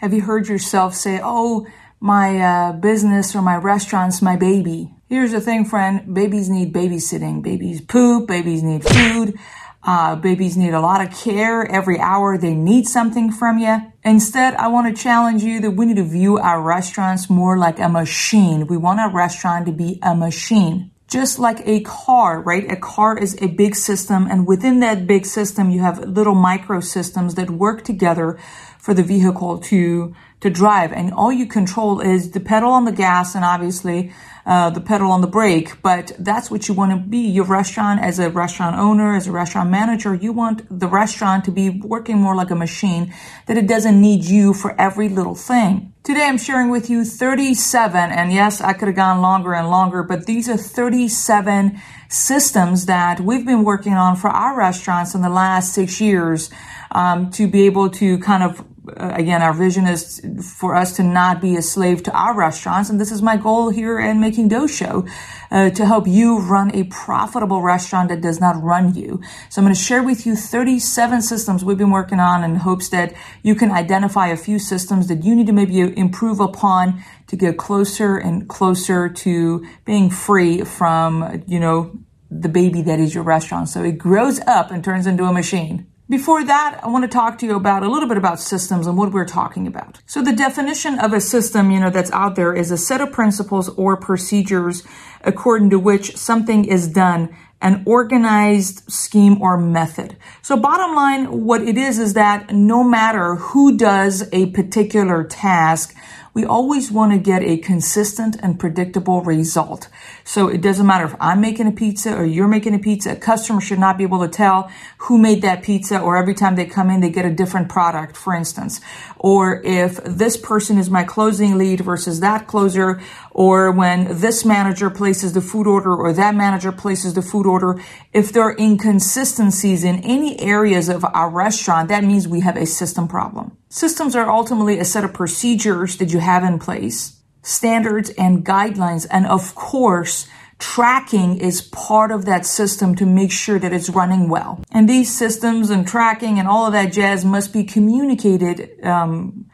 Have you heard yourself say, oh, my uh, business or my restaurant's my baby? Here's the thing, friend. Babies need babysitting. Babies poop. Babies need food. Uh, babies need a lot of care. Every hour they need something from you. Instead, I want to challenge you that we need to view our restaurants more like a machine. We want our restaurant to be a machine. Just like a car, right? A car is a big system and within that big system, you have little micro systems that work together for the vehicle to, to drive. And all you control is the pedal on the gas and obviously uh, the pedal on the brake, but that's what you want to be. Your restaurant, as a restaurant owner, as a restaurant manager, you want the restaurant to be working more like a machine, that it doesn't need you for every little thing. Today I'm sharing with you 37, and yes, I could have gone longer and longer, but these are 37 systems that we've been working on for our restaurants in the last six years um, to be able to kind of again, our vision is for us to not be a slave to our restaurants. And this is my goal here in Making Dough Show, uh, to help you run a profitable restaurant that does not run you. So I'm going to share with you 37 systems we've been working on in hopes that you can identify a few systems that you need to maybe improve upon to get closer and closer to being free from, you know, the baby that is your restaurant. So it grows up and turns into a machine. Before that, I want to talk to you about a little bit about systems and what we're talking about. So the definition of a system, you know, that's out there is a set of principles or procedures according to which something is done an organized scheme or method. So bottom line, what it is is that no matter who does a particular task, we always want to get a consistent and predictable result. So it doesn't matter if I'm making a pizza or you're making a pizza, a customer should not be able to tell who made that pizza or every time they come in, they get a different product, for instance. Or if this person is my closing lead versus that closer, or when this manager places the food order or that manager places the food order, if there are inconsistencies in any areas of our restaurant, that means we have a system problem. Systems are ultimately a set of procedures that you have in place standards and guidelines. And of course, tracking is part of that system to make sure that it's running well. And these systems and tracking and all of that jazz must be communicated um,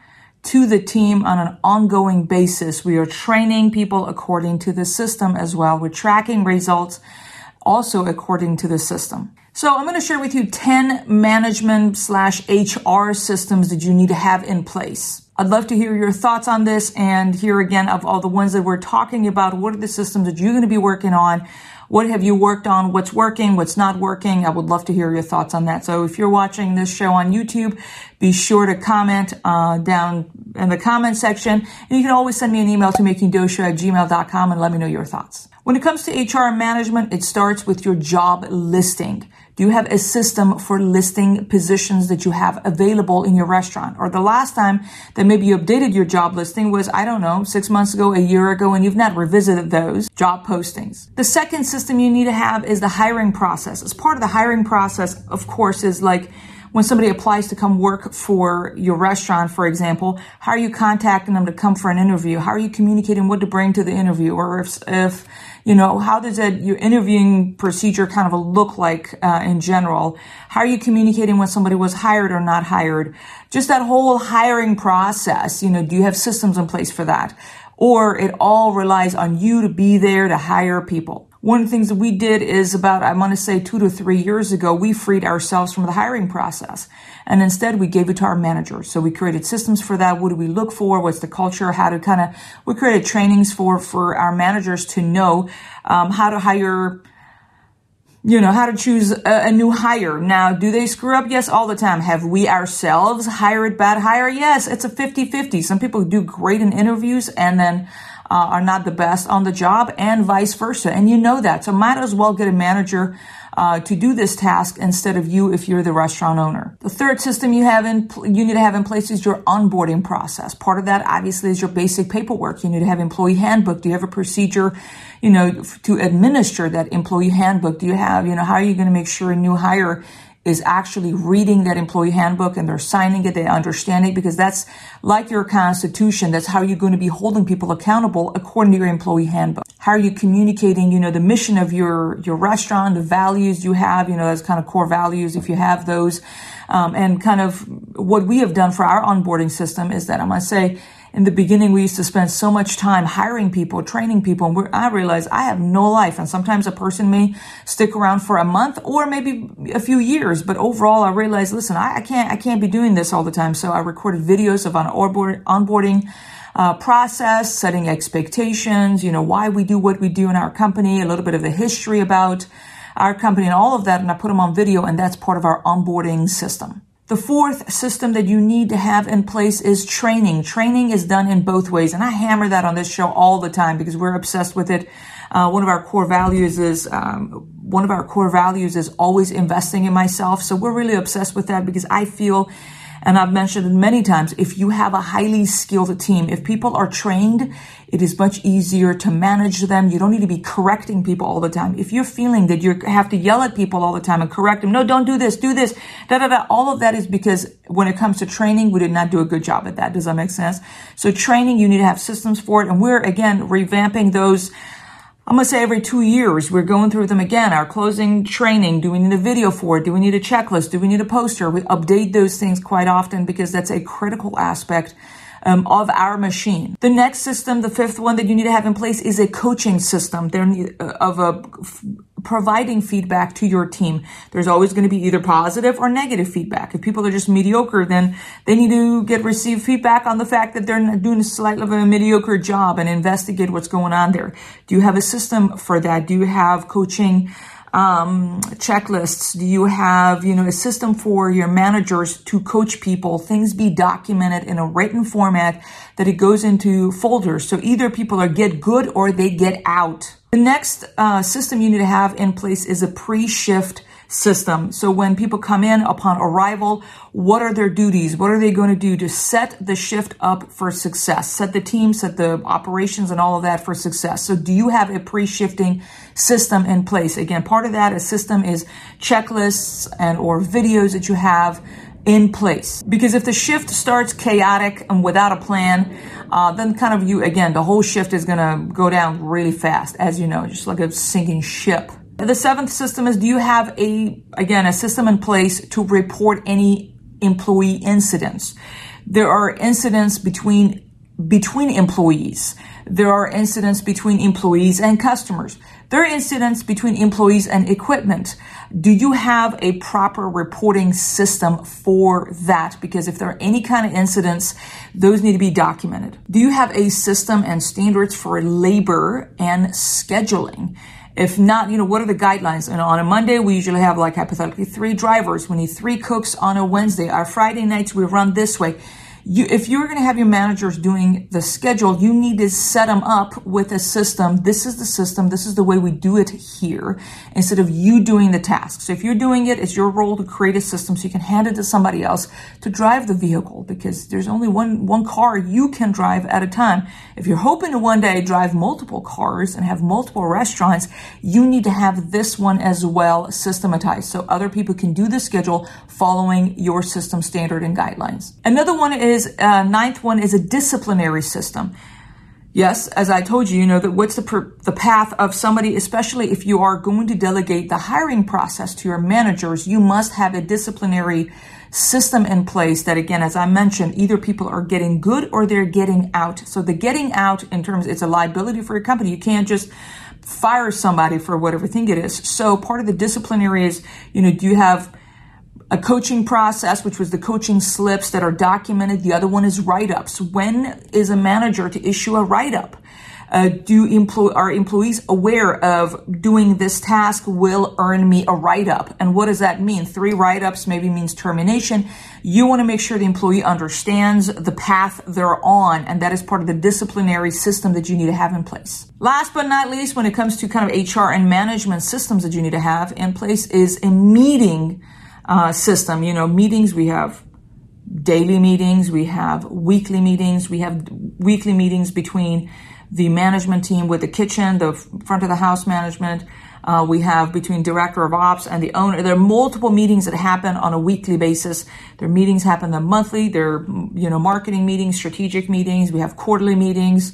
to the team on an ongoing basis. We are training people according to the system as well. We're tracking results also according to the system. So I'm going to share with you 10 management slash HR systems that you need to have in place. I'd love to hear your thoughts on this and hear again of all the ones that we're talking about. What are the systems that you're going to be working on? What have you worked on? What's working? What's not working? I would love to hear your thoughts on that. So if you're watching this show on YouTube, be sure to comment uh, down in the comment section. And you can always send me an email to makingdoughshow at gmail.com and let me know your thoughts. When it comes to HR management, it starts with your job listing. Do you have a system for listing positions that you have available in your restaurant? Or the last time that maybe you updated your job listing was, I don't know, six months ago, a year ago, and you've not revisited those job postings. The second system you need to have is the hiring process. As part of the hiring process, of course, is like, when somebody applies to come work for your restaurant, for example, how are you contacting them to come for an interview? How are you communicating what to bring to the interview? Or if, if you know, how does that, your interviewing procedure kind of look like uh, in general? How are you communicating when somebody was hired or not hired? Just that whole hiring process, you know, do you have systems in place for that? Or it all relies on you to be there to hire people. One of the things that we did is about, I want to say two to three years ago, we freed ourselves from the hiring process. And instead we gave it to our managers. So we created systems for that. What do we look for? What's the culture? How to kind of, we created trainings for, for our managers to know, um, how to hire, you know, how to choose a, a, new hire. Now, do they screw up? Yes, all the time. Have we ourselves hired bad hire? Yes, it's a 50-50. Some people do great in interviews and then uh, are not the best on the job and vice versa. And you know that. So might as well get a manager uh, to do this task instead of you if you're the restaurant owner. The third system you have in you need to have in place is your onboarding process. Part of that obviously is your basic paperwork. You need to have employee handbook. Do you have a procedure, you know, to administer that employee handbook? Do you have, you know, how are you going to make sure a new hire is actually reading that employee handbook and they're signing it, they understand it, because that's like your constitution. That's how you're going to be holding people accountable according to your employee handbook. How are you communicating, you know, the mission of your, your restaurant, the values you have, you know, those kind of core values, if you have those. Um, and kind of what we have done for our onboarding system is that I must say, in the beginning, we used to spend so much time hiring people, training people, and I realized I have no life. And sometimes a person may stick around for a month or maybe a few years, but overall, I realized, listen, I, I can't, I can't be doing this all the time. So I recorded videos of an onboard, onboarding uh, process, setting expectations, you know, why we do what we do in our company, a little bit of the history about our company and all of that. And I put them on video, and that's part of our onboarding system. The fourth system that you need to have in place is training. Training is done in both ways. And I hammer that on this show all the time because we're obsessed with it. Uh, one of our core values is, um, one of our core values is always investing in myself. So we're really obsessed with that because I feel and I've mentioned it many times, if you have a highly skilled team, if people are trained, it is much easier to manage them. You don't need to be correcting people all the time. If you're feeling that you have to yell at people all the time and correct them, no, don't do this, do this, da da da. All of that is because when it comes to training, we did not do a good job at that. Does that make sense? So training, you need to have systems for it. And we're again revamping those I'm going to say every two years, we're going through them again. Our closing training. Do we need a video for it? Do we need a checklist? Do we need a poster? We update those things quite often because that's a critical aspect um, of our machine. The next system, the fifth one that you need to have in place is a coaching system. There uh, of a providing feedback to your team. There's always going to be either positive or negative feedback. If people are just mediocre, then they need to get received feedback on the fact that they're doing a slightly of a mediocre job and investigate what's going on there. Do you have a system for that? Do you have coaching? um, checklists? Do you have, you know, a system for your managers to coach people? Things be documented in a written format that it goes into folders. So either people are get good or they get out. The next uh, system you need to have in place is a pre-shift system. So when people come in upon arrival, what are their duties? What are they going to do to set the shift up for success? Set the team, set the operations and all of that for success. So do you have a pre-shifting system in place? Again, part of that a system is checklists and or videos that you have in place. Because if the shift starts chaotic and without a plan, uh, then kind of you, again, the whole shift is going to go down really fast, as you know, just like a sinking ship. The seventh system is do you have a, again, a system in place to report any employee incidents? There are incidents between between employees. There are incidents between employees and customers. There are incidents between employees and equipment. Do you have a proper reporting system for that? Because if there are any kind of incidents, those need to be documented. Do you have a system and standards for labor and scheduling? If not, you know, what are the guidelines? And on a Monday, we usually have like hypothetically three drivers. We need three cooks on a Wednesday. Our Friday nights, we run this way you, if you're going to have your managers doing the schedule, you need to set them up with a system. This is the system. This is the way we do it here instead of you doing the task. So if you're doing it, it's your role to create a system so you can hand it to somebody else to drive the vehicle because there's only one, one car you can drive at a time. If you're hoping to one day drive multiple cars and have multiple restaurants, you need to have this one as well systematized so other people can do the schedule following your system standard and guidelines. Another one is is uh, ninth one is a disciplinary system. Yes, as I told you, you know that what's the per, the path of somebody, especially if you are going to delegate the hiring process to your managers, you must have a disciplinary system in place that again as i mentioned either people are getting good or they're getting out. So the getting out in terms it's a liability for your company. You can't just fire somebody for whatever thing it is. So part of the disciplinary is you know do you have a coaching process, which was the coaching slips that are documented. The other one is write-ups. When is a manager to issue a write-up? Uh, do employ are employees aware of doing this task will earn me a write-up? And what does that mean? Three write-ups maybe means termination. You want to make sure the employee understands the path they're on, and that is part of the disciplinary system that you need to have in place. Last but not least, when it comes to kind of HR and management systems that you need to have in place is a meeting uh, system. You know, meetings, we have daily meetings, we have weekly meetings, we have weekly meetings between the management team with the kitchen, the front of the house management. Uh, we have between director of ops and the owner. There are multiple meetings that happen on a weekly basis. Their meetings happen the monthly. They're, you know, marketing meetings, strategic meetings. We have quarterly meetings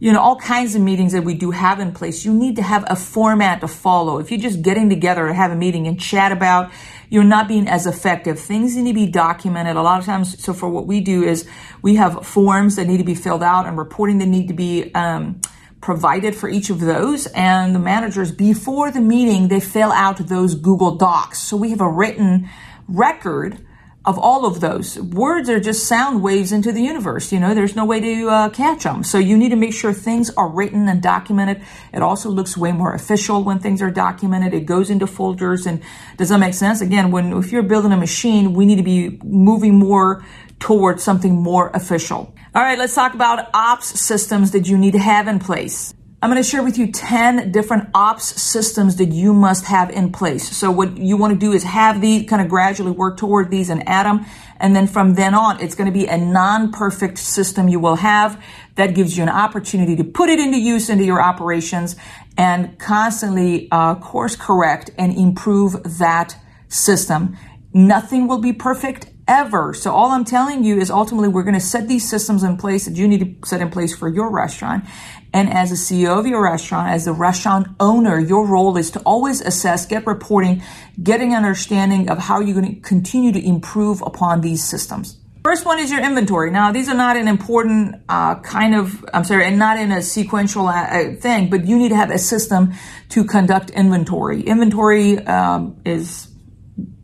you know, all kinds of meetings that we do have in place. You need to have a format to follow. If you're just getting together to have a meeting and chat about, you're not being as effective. Things need to be documented. A lot of times, so for what we do is we have forms that need to be filled out and reporting that need to be, um, provided for each of those and the managers before the meeting they fill out those google docs so we have a written record of all of those. Words are just sound waves into the universe. You know, there's no way to uh, catch them. So you need to make sure things are written and documented. It also looks way more official when things are documented. It goes into folders. And does that make sense? Again, when if you're building a machine, we need to be moving more towards something more official. All right, let's talk about ops systems that you need to have in place. I'm going to share with you 10 different ops systems that you must have in place. So what you want to do is have these kind of gradually work toward these and add them. And then from then on, it's going to be a non-perfect system you will have that gives you an opportunity to put it into use into your operations and constantly uh, course correct and improve that system. Nothing will be perfect ever. So all I'm telling you is ultimately we're going to set these systems in place that you need to set in place for your restaurant. And as a CEO of your restaurant, as a restaurant owner, your role is to always assess, get reporting, getting an understanding of how you're going to continue to improve upon these systems. First one is your inventory. Now, these are not an important uh, kind of, I'm sorry, and not in a sequential uh, thing, but you need to have a system to conduct inventory. Inventory um, is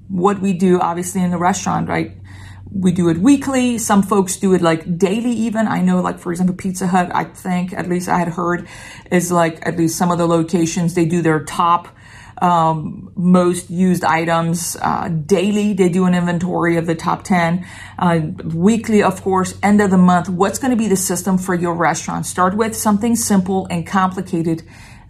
what we do, obviously, in the restaurant, right? We do it weekly. Some folks do it like daily, even. I know, like, for example, Pizza Hut, I think, at least I had heard, is like at least some of the locations, they do their top um, most used items uh, daily. They do an inventory of the top 10. Uh, weekly, of course, end of the month. What's going to be the system for your restaurant? Start with something simple and complicated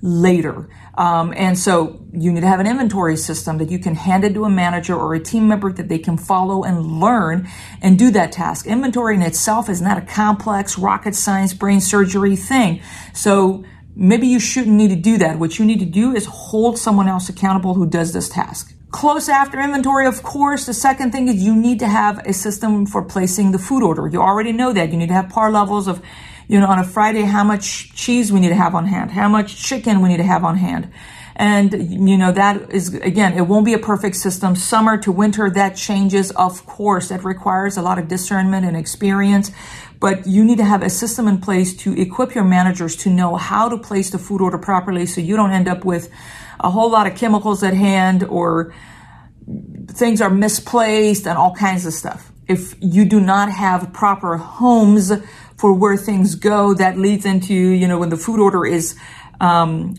later. Um, and so you need to have an inventory system that you can hand it to a manager or a team member that they can follow and learn and do that task. Inventory in itself is not a complex rocket science brain surgery thing. So maybe you shouldn't need to do that. What you need to do is hold someone else accountable who does this task. Close after inventory, of course, the second thing is you need to have a system for placing the food order. You already know that. You need to have par levels of you know, on a Friday, how much cheese we need to have on hand, how much chicken we need to have on hand. And, you know, that is, again, it won't be a perfect system. Summer to winter, that changes, of course. That requires a lot of discernment and experience. But you need to have a system in place to equip your managers to know how to place the food order properly so you don't end up with a whole lot of chemicals at hand or things are misplaced and all kinds of stuff. If you do not have proper homes for where things go that leads into, you know, when the food order is, um,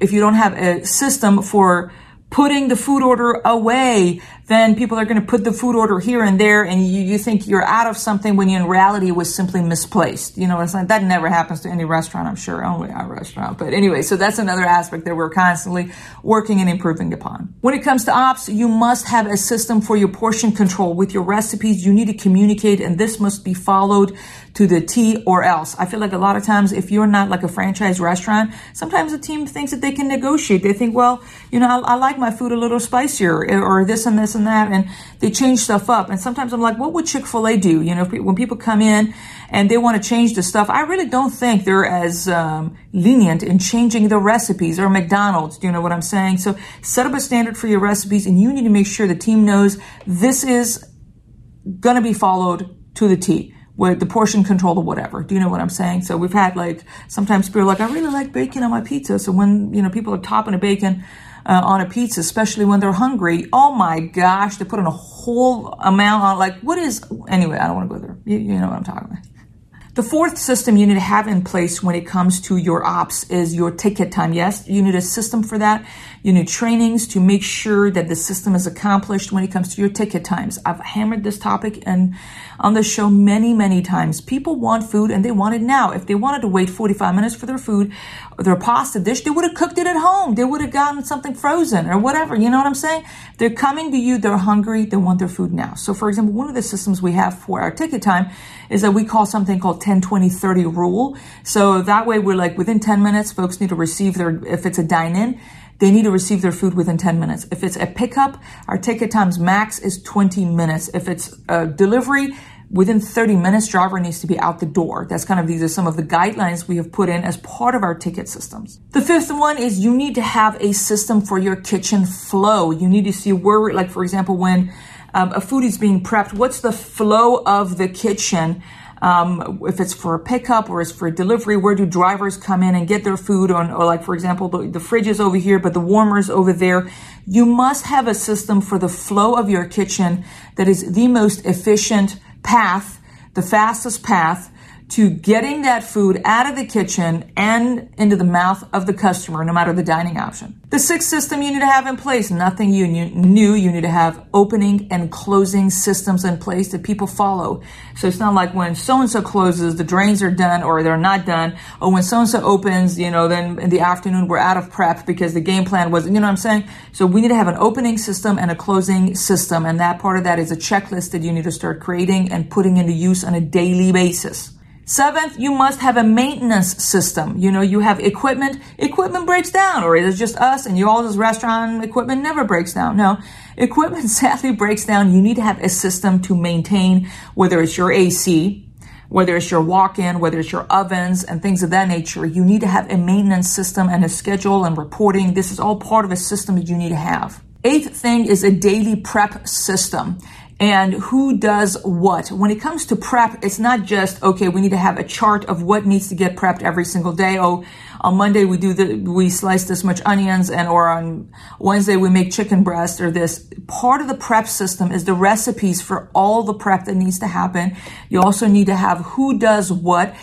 if you don't have a system for putting the food order away, then people are going to put the food order here and there and you, you think you're out of something when in reality it was simply misplaced. You know, it's like that never happens to any restaurant, I'm sure, only our restaurant. But anyway, so that's another aspect that we're constantly working and improving upon. When it comes to ops, you must have a system for your portion control with your recipes. You need to communicate and this must be followed to the T or else. I feel like a lot of times if you're not like a franchise restaurant, sometimes the team thinks that they can negotiate. They think, well, you know, I, I like my food a little spicier eh, or this and this and that. And they change stuff up. And sometimes I'm like, what would Chick-fil-A do? You know, when people come in and they want to change the stuff, I really don't think they're as um, lenient in changing the recipes or McDonald's. Do you know what I'm saying? So set up a standard for your recipes and you need to make sure the team knows this is going to be followed to the T with the portion control or whatever. Do you know what I'm saying? So we've had like, sometimes people are like, I really like bacon on my pizza. So when, you know, people are topping a bacon uh, on a pizza, especially when they're hungry, oh my gosh, they put in a whole amount on, like, what is, anyway, I don't want to go there. You, you know what I'm talking about. The fourth system you need to have in place when it comes to your ops is your ticket time. Yes, you need a system for that. You need trainings to make sure that the system is accomplished when it comes to your ticket times. I've hammered this topic and on the show many, many times. People want food and they want it now. If they wanted to wait 45 minutes for their food, or their pasta dish, they would have cooked it at home. They would have gotten something frozen or whatever. You know what I'm saying? They're coming to you. They're hungry. They want their food now. So for example, one of the systems we have for our ticket time is that we call something called 10, 20, 30 rule. So that way we're like within 10 minutes, folks need to receive their, if it's a dine in, they need to receive their food within 10 minutes. If it's a pickup, our ticket times max is 20 minutes. If it's a delivery, within 30 minutes, driver needs to be out the door. That's kind of, these are some of the guidelines we have put in as part of our ticket systems. The fifth one is you need to have a system for your kitchen flow. You need to see where, like, for example, when um, a food is being prepped, what's the flow of the kitchen? Um, if it's for a pickup or it's for delivery, where do drivers come in and get their food? On, or like, for example, the, the fridge is over here, but the warmer's over there. You must have a system for the flow of your kitchen that is the most efficient path, the fastest path to getting that food out of the kitchen and into the mouth of the customer, no matter the dining option. The sixth system you need to have in place, nothing you new, you need to have opening and closing systems in place that people follow. So it's not like when so and so closes, the drains are done or they're not done, or when so and so opens, you know, then in the afternoon we're out of prep because the game plan wasn't. you know what I'm saying? So we need to have an opening system and a closing system, and that part of that is a checklist that you need to start creating and putting into use on a daily basis. Seventh, you must have a maintenance system. You know, you have equipment, equipment breaks down, or is it just us and you all this restaurant equipment never breaks down? No, equipment sadly breaks down. You need to have a system to maintain, whether it's your AC, whether it's your walk-in, whether it's your ovens and things of that nature. You need to have a maintenance system and a schedule and reporting. This is all part of a system that you need to have. Eighth thing is a daily prep system and who does what. When it comes to prep, it's not just, okay, we need to have a chart of what needs to get prepped every single day. Oh, on Monday we do the, we slice this much onions and, or on Wednesday we make chicken breast or this. Part of the prep system is the recipes for all the prep that needs to happen. You also need to have who does what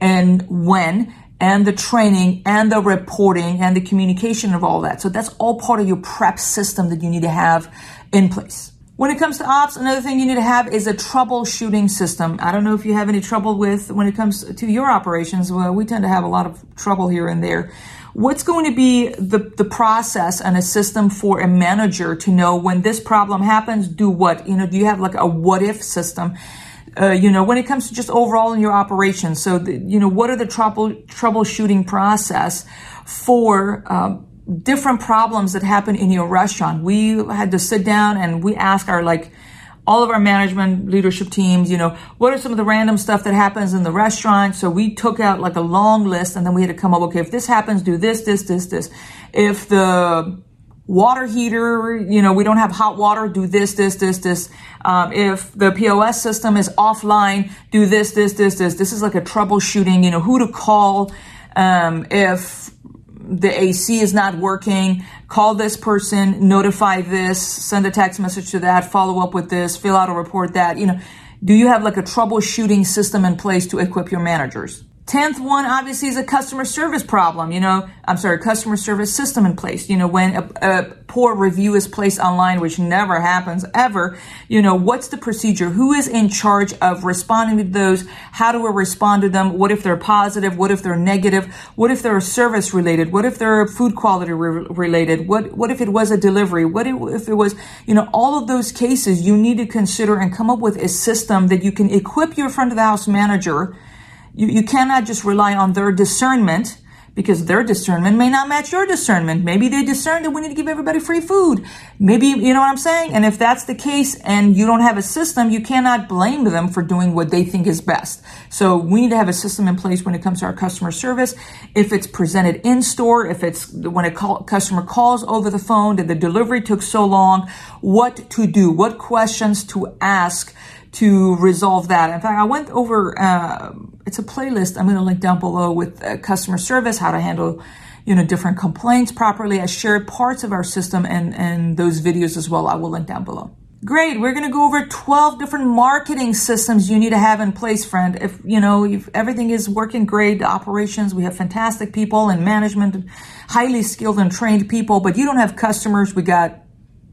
and when and the training and the reporting and the communication of all that. So that's all part of your prep system that you need to have in place. When it comes to ops, another thing you need to have is a troubleshooting system. I don't know if you have any trouble with when it comes to your operations. Well, we tend to have a lot of trouble here and there. What's going to be the, the process and a system for a manager to know when this problem happens, do what? You know, do you have like a what if system? Uh, you know, when it comes to just overall in your operations. So, the, you know, what are the trouble troubleshooting process for um, different problems that happen in your restaurant. We had to sit down and we ask our like all of our management leadership teams, you know, what are some of the random stuff that happens in the restaurant? So we took out like a long list and then we had to come up, okay, if this happens, do this, this, this, this. If the water heater, you know, we don't have hot water, do this, this, this, this. Um, if the POS system is offline, do this, this, this, this. This is like a troubleshooting, you know, who to call. Um, if the AC is not working, call this person, notify this, send a text message to that, follow up with this, fill out a report that, you know, do you have like a troubleshooting system in place to equip your managers? Tenth one obviously is a customer service problem. You know, I'm sorry, customer service system in place. You know, when a, a, poor review is placed online, which never happens ever, you know, what's the procedure? Who is in charge of responding to those? How do we respond to them? What if they're positive? What if they're negative? What if they're service related? What if they're food quality re- related? What, what if it was a delivery? What if it was, you know, all of those cases you need to consider and come up with a system that you can equip your front of the house manager you, you cannot just rely on their discernment because their discernment may not match your discernment. Maybe they discern that we need to give everybody free food. Maybe, you know what I'm saying? And if that's the case and you don't have a system, you cannot blame them for doing what they think is best. So we need to have a system in place when it comes to our customer service. If it's presented in store, if it's when a call, customer calls over the phone that the delivery took so long, what to do, what questions to ask to resolve that. In fact, I went over, uh, it's a playlist I'm going to link down below with uh, customer service, how to handle, you know, different complaints properly. I shared parts of our system and, and those videos as well. I will link down below. Great. We're going to go over 12 different marketing systems you need to have in place, friend. If, you know, if everything is working great, operations, we have fantastic people and management, highly skilled and trained people, but you don't have customers. We got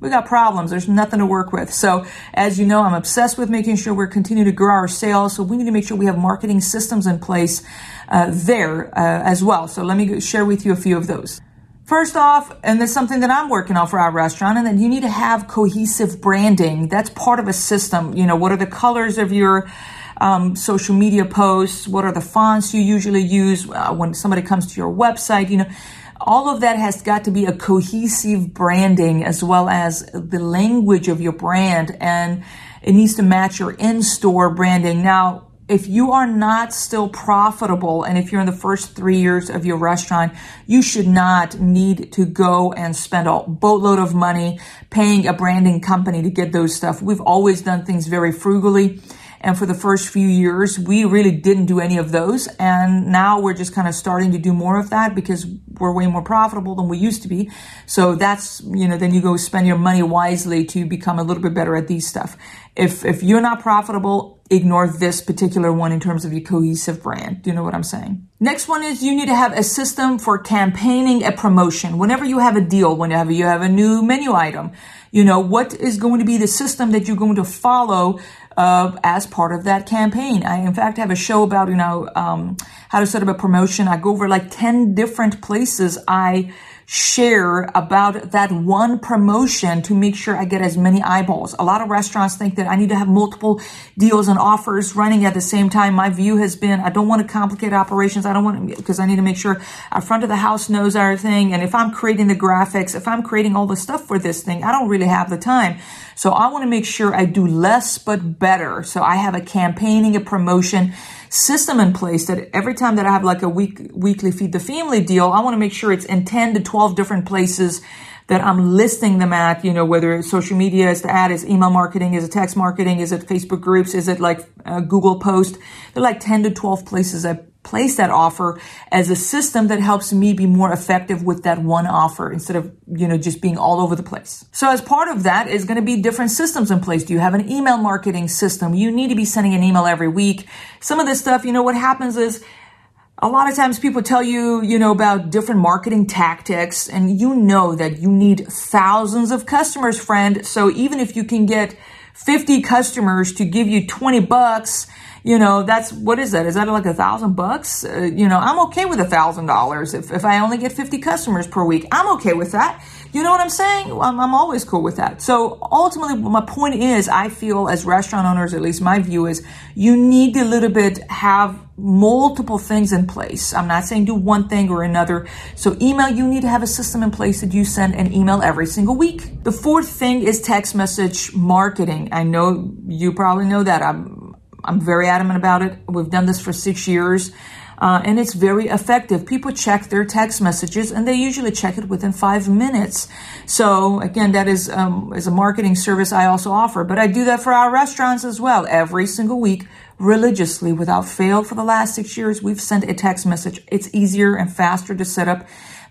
we got problems. There's nothing to work with. So as you know, I'm obsessed with making sure we're continuing to grow our sales. So we need to make sure we have marketing systems in place uh, there uh, as well. So let me share with you a few of those. First off, and this is something that I'm working on for our restaurant, and then you need to have cohesive branding. That's part of a system. You know, what are the colors of your um, social media posts? What are the fonts you usually use uh, when somebody comes to your website? You know, all of that has got to be a cohesive branding as well as the language of your brand. And It needs to match your in-store branding. Now, if you are not still profitable and if you're in the first three years of your restaurant, you should not need to go and spend a boatload of money paying a branding company to get those stuff. We've always done things very frugally. And for the first few years, we really didn't do any of those. And now we're just kind of starting to do more of that because we're way more profitable than we used to be. So that's, you know, then you go spend your money wisely to become a little bit better at these stuff. If, if you're not profitable, ignore this particular one in terms of your cohesive brand. Do you know what I'm saying? Next one is you need to have a system for campaigning a promotion. Whenever you have a deal, whenever you have a new menu item, you know, what is going to be the system that you're going to follow uh, as part of that campaign. I, in fact, have a show about, you know, um, how to set up a promotion. I go over like 10 different places I share about that one promotion to make sure I get as many eyeballs. A lot of restaurants think that I need to have multiple deals and offers running at the same time. My view has been I don't want to complicate operations. I don't want to, because I need to make sure our front of the house knows everything. And if I'm creating the graphics, if I'm creating all the stuff for this thing, I don't really have the time. So I want to make sure I do less but better. So I have a campaigning, a promotion system in place that every time that I have like a week, weekly feed the family deal, I want to make sure it's in 10 to 12 different places that I'm listing them at, you know, whether it's social media is the ad, is email marketing, is it text marketing, is it Facebook groups, is it like Google post? They're like 10 to 12 places I place that offer as a system that helps me be more effective with that one offer instead of, you know, just being all over the place. So as part of that is going to be different systems in place. Do you have an email marketing system? You need to be sending an email every week. Some of this stuff, you know, what happens is a lot of times people tell you, you know, about different marketing tactics and you know that you need thousands of customers, friend. So even if you can get 50 customers to give you 20 bucks, you know, that's, what is that? Is that like a thousand bucks? Uh, you know, I'm okay with a thousand dollars if, if I only get 50 customers per week. I'm okay with that. You know what I'm saying? I'm, I'm always cool with that. So ultimately, my point is, I feel as restaurant owners, at least my view is, you need to a little bit have multiple things in place. I'm not saying do one thing or another. So email, you need to have a system in place that you send an email every single week. The fourth thing is text message marketing. I know you probably know that. I'm I'm very adamant about it. We've done this for six years. Uh, and it's very effective. People check their text messages, and they usually check it within five minutes. So again, that is um, is a marketing service I also offer. But I do that for our restaurants as well. Every single week, religiously, without fail, for the last six years, we've sent a text message. It's easier and faster to set up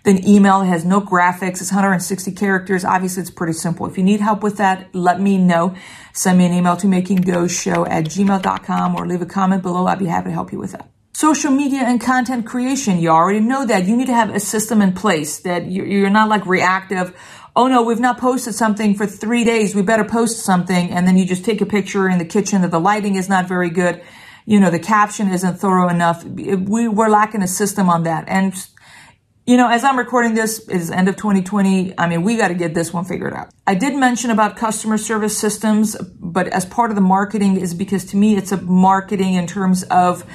than email. It has no graphics. It's 160 characters. Obviously, it's pretty simple. If you need help with that, let me know. Send me an email to makingdoughshow at gmail.com or leave a comment below. I'd be happy to help you with that. Social media and content creation. You already know that. You need to have a system in place that you're not like reactive. Oh no, we've not posted something for three days. We better post something. And then you just take a picture in the kitchen that the lighting is not very good. You know, the caption isn't thorough enough. We, we're lacking a system on that. And you know, as I'm recording this, it is end of 2020. I mean, we got to get this one figured out. I did mention about customer service systems, but as part of the marketing is because to me, it's a marketing in terms of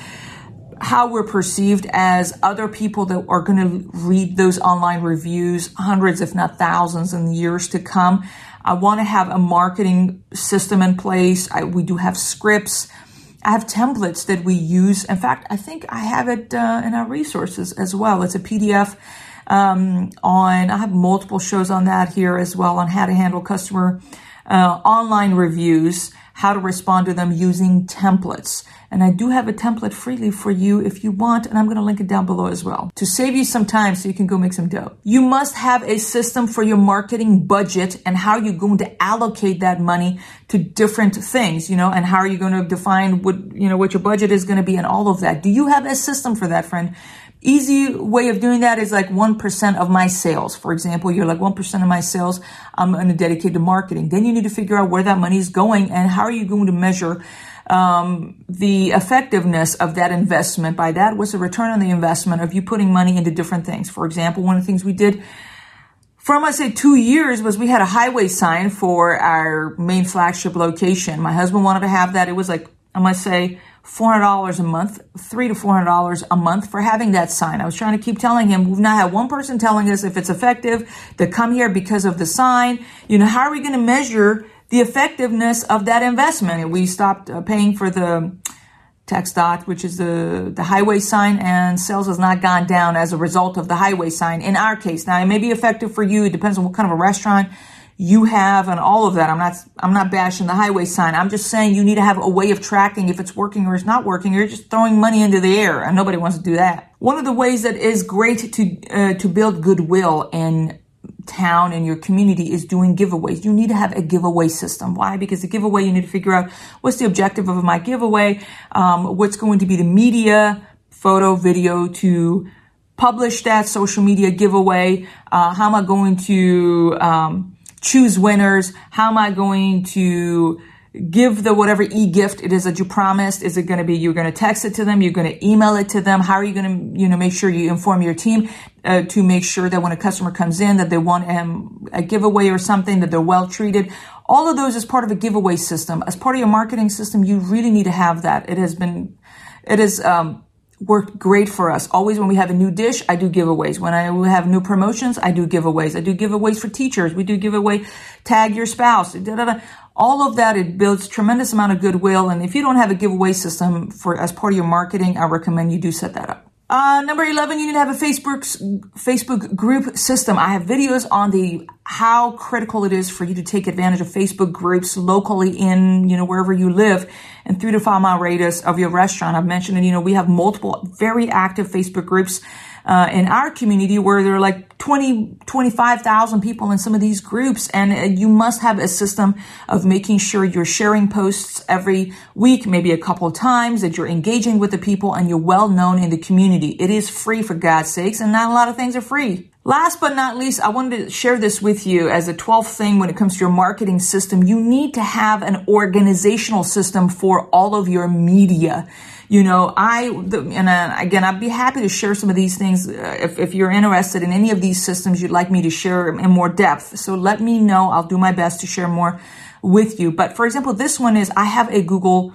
how we're perceived as other people that are going to read those online reviews, hundreds, if not thousands in the years to come. I want to have a marketing system in place. I, we do have scripts. I have templates that we use. In fact, I think I have it uh, in our resources as well. It's a PDF um, on, I have multiple shows on that here as well on how to handle customer uh, online reviews, how to respond to them using templates. And I do have a template freely for you if you want, and I'm going to link it down below as well to save you some time so you can go make some dough. You must have a system for your marketing budget and how you're going to allocate that money to different things, you know, and how are you going to define what, you know, what your budget is going to be and all of that. Do you have a system for that, friend? Easy way of doing that is like 1% of my sales. For example, you're like 1% of my sales. I'm going to dedicate to marketing. Then you need to figure out where that money is going and how are you going to measure um, the effectiveness of that investment. By that, what's the return on the investment of you putting money into different things? For example, one of the things we did from I say two years was we had a highway sign for our main flagship location. My husband wanted to have that. It was like I must say four hundred dollars a month, three to four hundred dollars a month for having that sign. I was trying to keep telling him we've not had one person telling us if it's effective to come here because of the sign. You know, how are we going to measure the effectiveness of that investment. We stopped uh, paying for the TxDOT, which is the, the highway sign, and sales has not gone down as a result of the highway sign in our case. Now, it may be effective for you. It depends on what kind of a restaurant you have and all of that. I'm not, I'm not bashing the highway sign. I'm just saying you need to have a way of tracking if it's working or it's not working. You're just throwing money into the air and nobody wants to do that. One of the ways that is great to, uh, to build goodwill in town and your community is doing giveaways. You need to have a giveaway system. Why? Because the giveaway, you need to figure out what's the objective of my giveaway, um, what's going to be the media, photo, video to publish that social media giveaway. Uh, how am I going to um, choose winners? How am I going to give the whatever e-gift it is that you promised? Is it going to be you're going to text it to them? You're going to email it to them? How are you going to you know make sure you inform your team uh, to make sure that when a customer comes in that they want um, a giveaway or something that they're well treated? All of those as part of a giveaway system. As part of your marketing system you really need to have that. It has been it is um, worked great for us. Always when we have a new dish, I do giveaways. When I have new promotions, I do giveaways. I do giveaways for teachers. We do giveaway, tag your spouse. Da, da, da. All of that, it builds tremendous amount of goodwill. And if you don't have a giveaway system for as part of your marketing, I recommend you do set that up. Uh, number 11, you need to have a Facebook, Facebook group system. I have videos on the, how critical it is for you to take advantage of Facebook groups locally in, you know, wherever you live and three to five mile radius of your restaurant. I've mentioned it, you know, we have multiple very active Facebook groups uh, in our community where there are like 20, 25,000 people in some of these groups. And uh, you must have a system of making sure you're sharing posts every week, maybe a couple of times, that you're engaging with the people and you're well known in the community. It is free for God's sakes, and not a lot of things are free. Last but not least, I wanted to share this with you as a 12th thing when it comes to your marketing system. You need to have an organizational system for all of your media. You know, I, and uh, again, I'd be happy to share some of these things uh, if, if you're interested in any of these systems you'd like me to share in more depth. So let me know. I'll do my best to share more with you. But for example, this one is I have a Google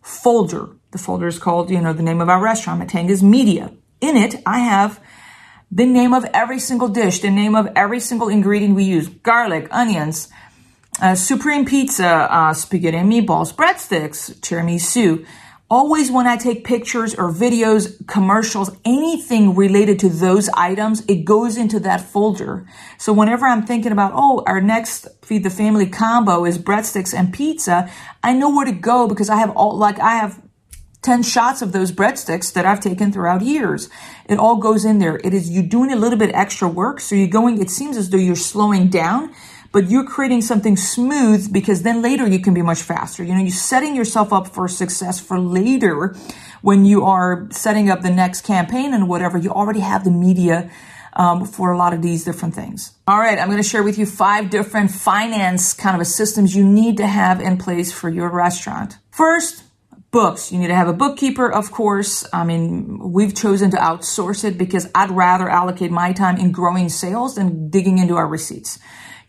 folder. The folder is called, you know, the name of our restaurant, Matanga's Media. In it, I have the name of every single dish, the name of every single ingredient we use, garlic, onions, uh, supreme pizza, uh, spaghetti and meatballs, breadsticks, tiramisu, always when I take pictures or videos, commercials, anything related to those items, it goes into that folder. So whenever I'm thinking about, oh, our next feed the family combo is breadsticks and pizza, I know where to go because I have all, like, I have 10 shots of those breadsticks that I've taken throughout years. It all goes in there. It is you doing a little bit extra work. So you're going, it seems as though you're slowing down but you're creating something smooth because then later you can be much faster. You know, you're setting yourself up for success for later when you are setting up the next campaign and whatever. You already have the media um, for a lot of these different things. All right, I'm going to share with you five different finance kind of systems you need to have in place for your restaurant. First, books. You need to have a bookkeeper, of course. I mean, we've chosen to outsource it because I'd rather allocate my time in growing sales than digging into our receipts.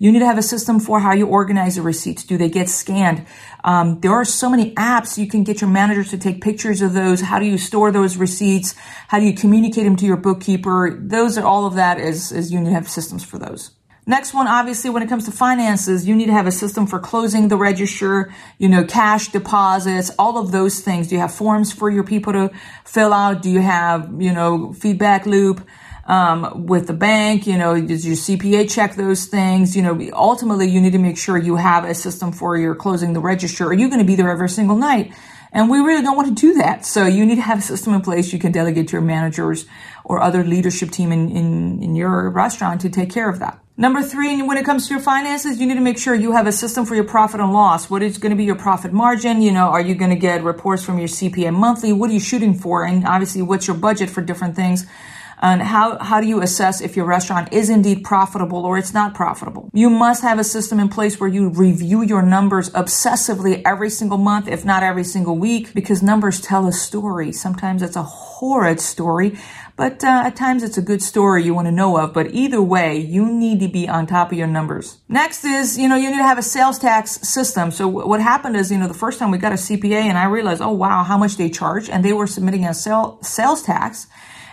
You need to have a system for how you organize the receipts. Do they get scanned? Um, there are so many apps you can get your managers to take pictures of those. How do you store those receipts? How do you communicate them to your bookkeeper? Those are all of that is, is you need to have systems for those. Next one, obviously, when it comes to finances, you need to have a system for closing the register, you know, cash deposits, all of those things. Do you have forms for your people to fill out? Do you have, you know, feedback loop? Um, with the bank? You know, does your CPA check those things? You know, ultimately, you need to make sure you have a system for your closing the register. Are you going to be there every single night? And we really don't want to do that. So you need to have a system in place you can delegate to your managers or other leadership team in, in, in your restaurant to take care of that. Number three, when it comes to your finances, you need to make sure you have a system for your profit and loss. What is going to be your profit margin? You know, are you going to get reports from your CPA monthly? What are you shooting for? And obviously, what's your budget for different things? And how, how do you assess if your restaurant is indeed profitable or it's not profitable? You must have a system in place where you review your numbers obsessively every single month, if not every single week, because numbers tell a story. Sometimes it's a horrid story, but uh, at times it's a good story you want to know of. But either way, you need to be on top of your numbers. Next is, you know, you need to have a sales tax system. So what happened is, you know, the first time we got a CPA and I realized, oh wow, how much they charge, and they were submitting a sale, sales tax.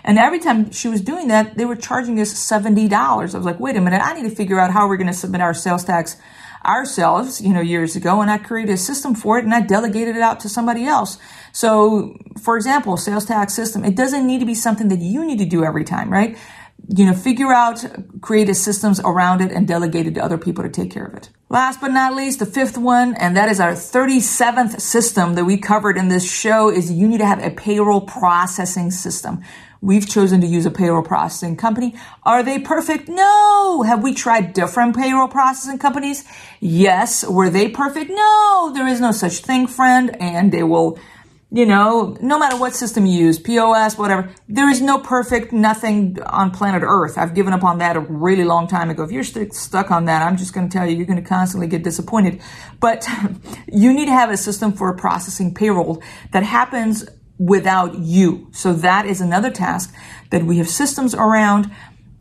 And every time she was doing that, they were charging us $70. I was like, wait a minute, I need to figure out how we're going to submit our sales tax ourselves, you know, years ago, and I created a system for it and I delegated it out to somebody else. So, for example, sales tax system, it doesn't need to be something that you need to do every time, right? You know, figure out, create a systems around it and delegate it to other people to take care of it. Last but not least, the fifth one, and that is our 37th system that we covered in this show is you need to have a payroll processing system. We've chosen to use a payroll processing company. Are they perfect? No. Have we tried different payroll processing companies? Yes. Were they perfect? No. There is no such thing, friend. And they will, you know, no matter what system you use, POS, whatever, there is no perfect nothing on planet Earth. I've given up on that a really long time ago. If you're st- stuck on that, I'm just going to tell you, you're going to constantly get disappointed. But you need to have a system for processing payroll that happens without you. So that is another task that we have systems around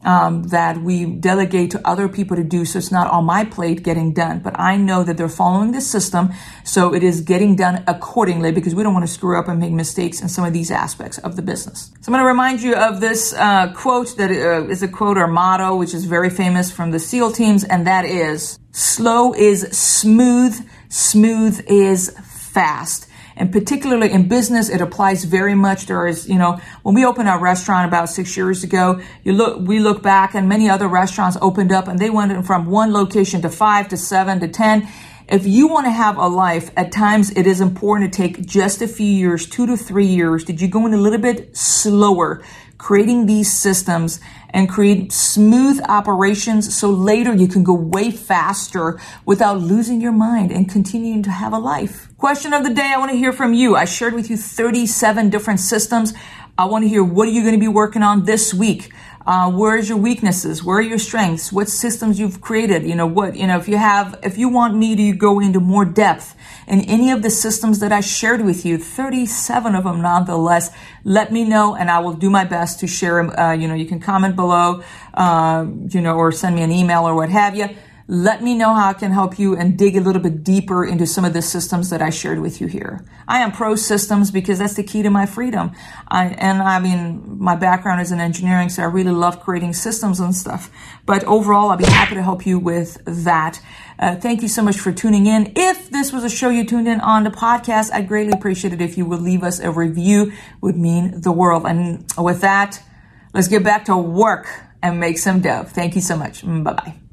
um, that we delegate to other people to do. So it's not on my plate getting done, but I know that they're following the system. So it is getting done accordingly because we don't want to screw up and make mistakes in some of these aspects of the business. So I'm going to remind you of this uh, quote that uh, is a quote or motto, which is very famous from the SEAL teams, and that is slow is smooth, smooth is fast. And particularly in business, it applies very much. There is, you know, when we opened our restaurant about six years ago, you look, we look back and many other restaurants opened up and they went from one location to five to seven to 10. If you want to have a life, at times it is important to take just a few years, two to three years, did you go in a little bit slower, creating these systems and create smooth operations so later you can go way faster without losing your mind and continuing to have a life. Question of the day, I want to hear from you. I shared with you 37 different systems. I want to hear what are you going to be working on this week? Uh, where's your weaknesses? Where are your strengths? What systems you've created? You know, what, you know, if you have, if you want me to go into more depth in any of the systems that I shared with you, 37 of them nonetheless, let me know and I will do my best to share them. Uh, you know, you can comment below, uh, you know, or send me an email or what have you. Let me know how I can help you and dig a little bit deeper into some of the systems that I shared with you here. I am pro systems because that's the key to my freedom. I, and I mean, my background is in engineering, so I really love creating systems and stuff. But overall, I'll be happy to help you with that. Uh, thank you so much for tuning in. If this was a show you tuned in on the podcast, I'd greatly appreciate it if you would leave us a review. It would mean the world. And with that, let's get back to work and make some dough. Thank you so much. Bye bye.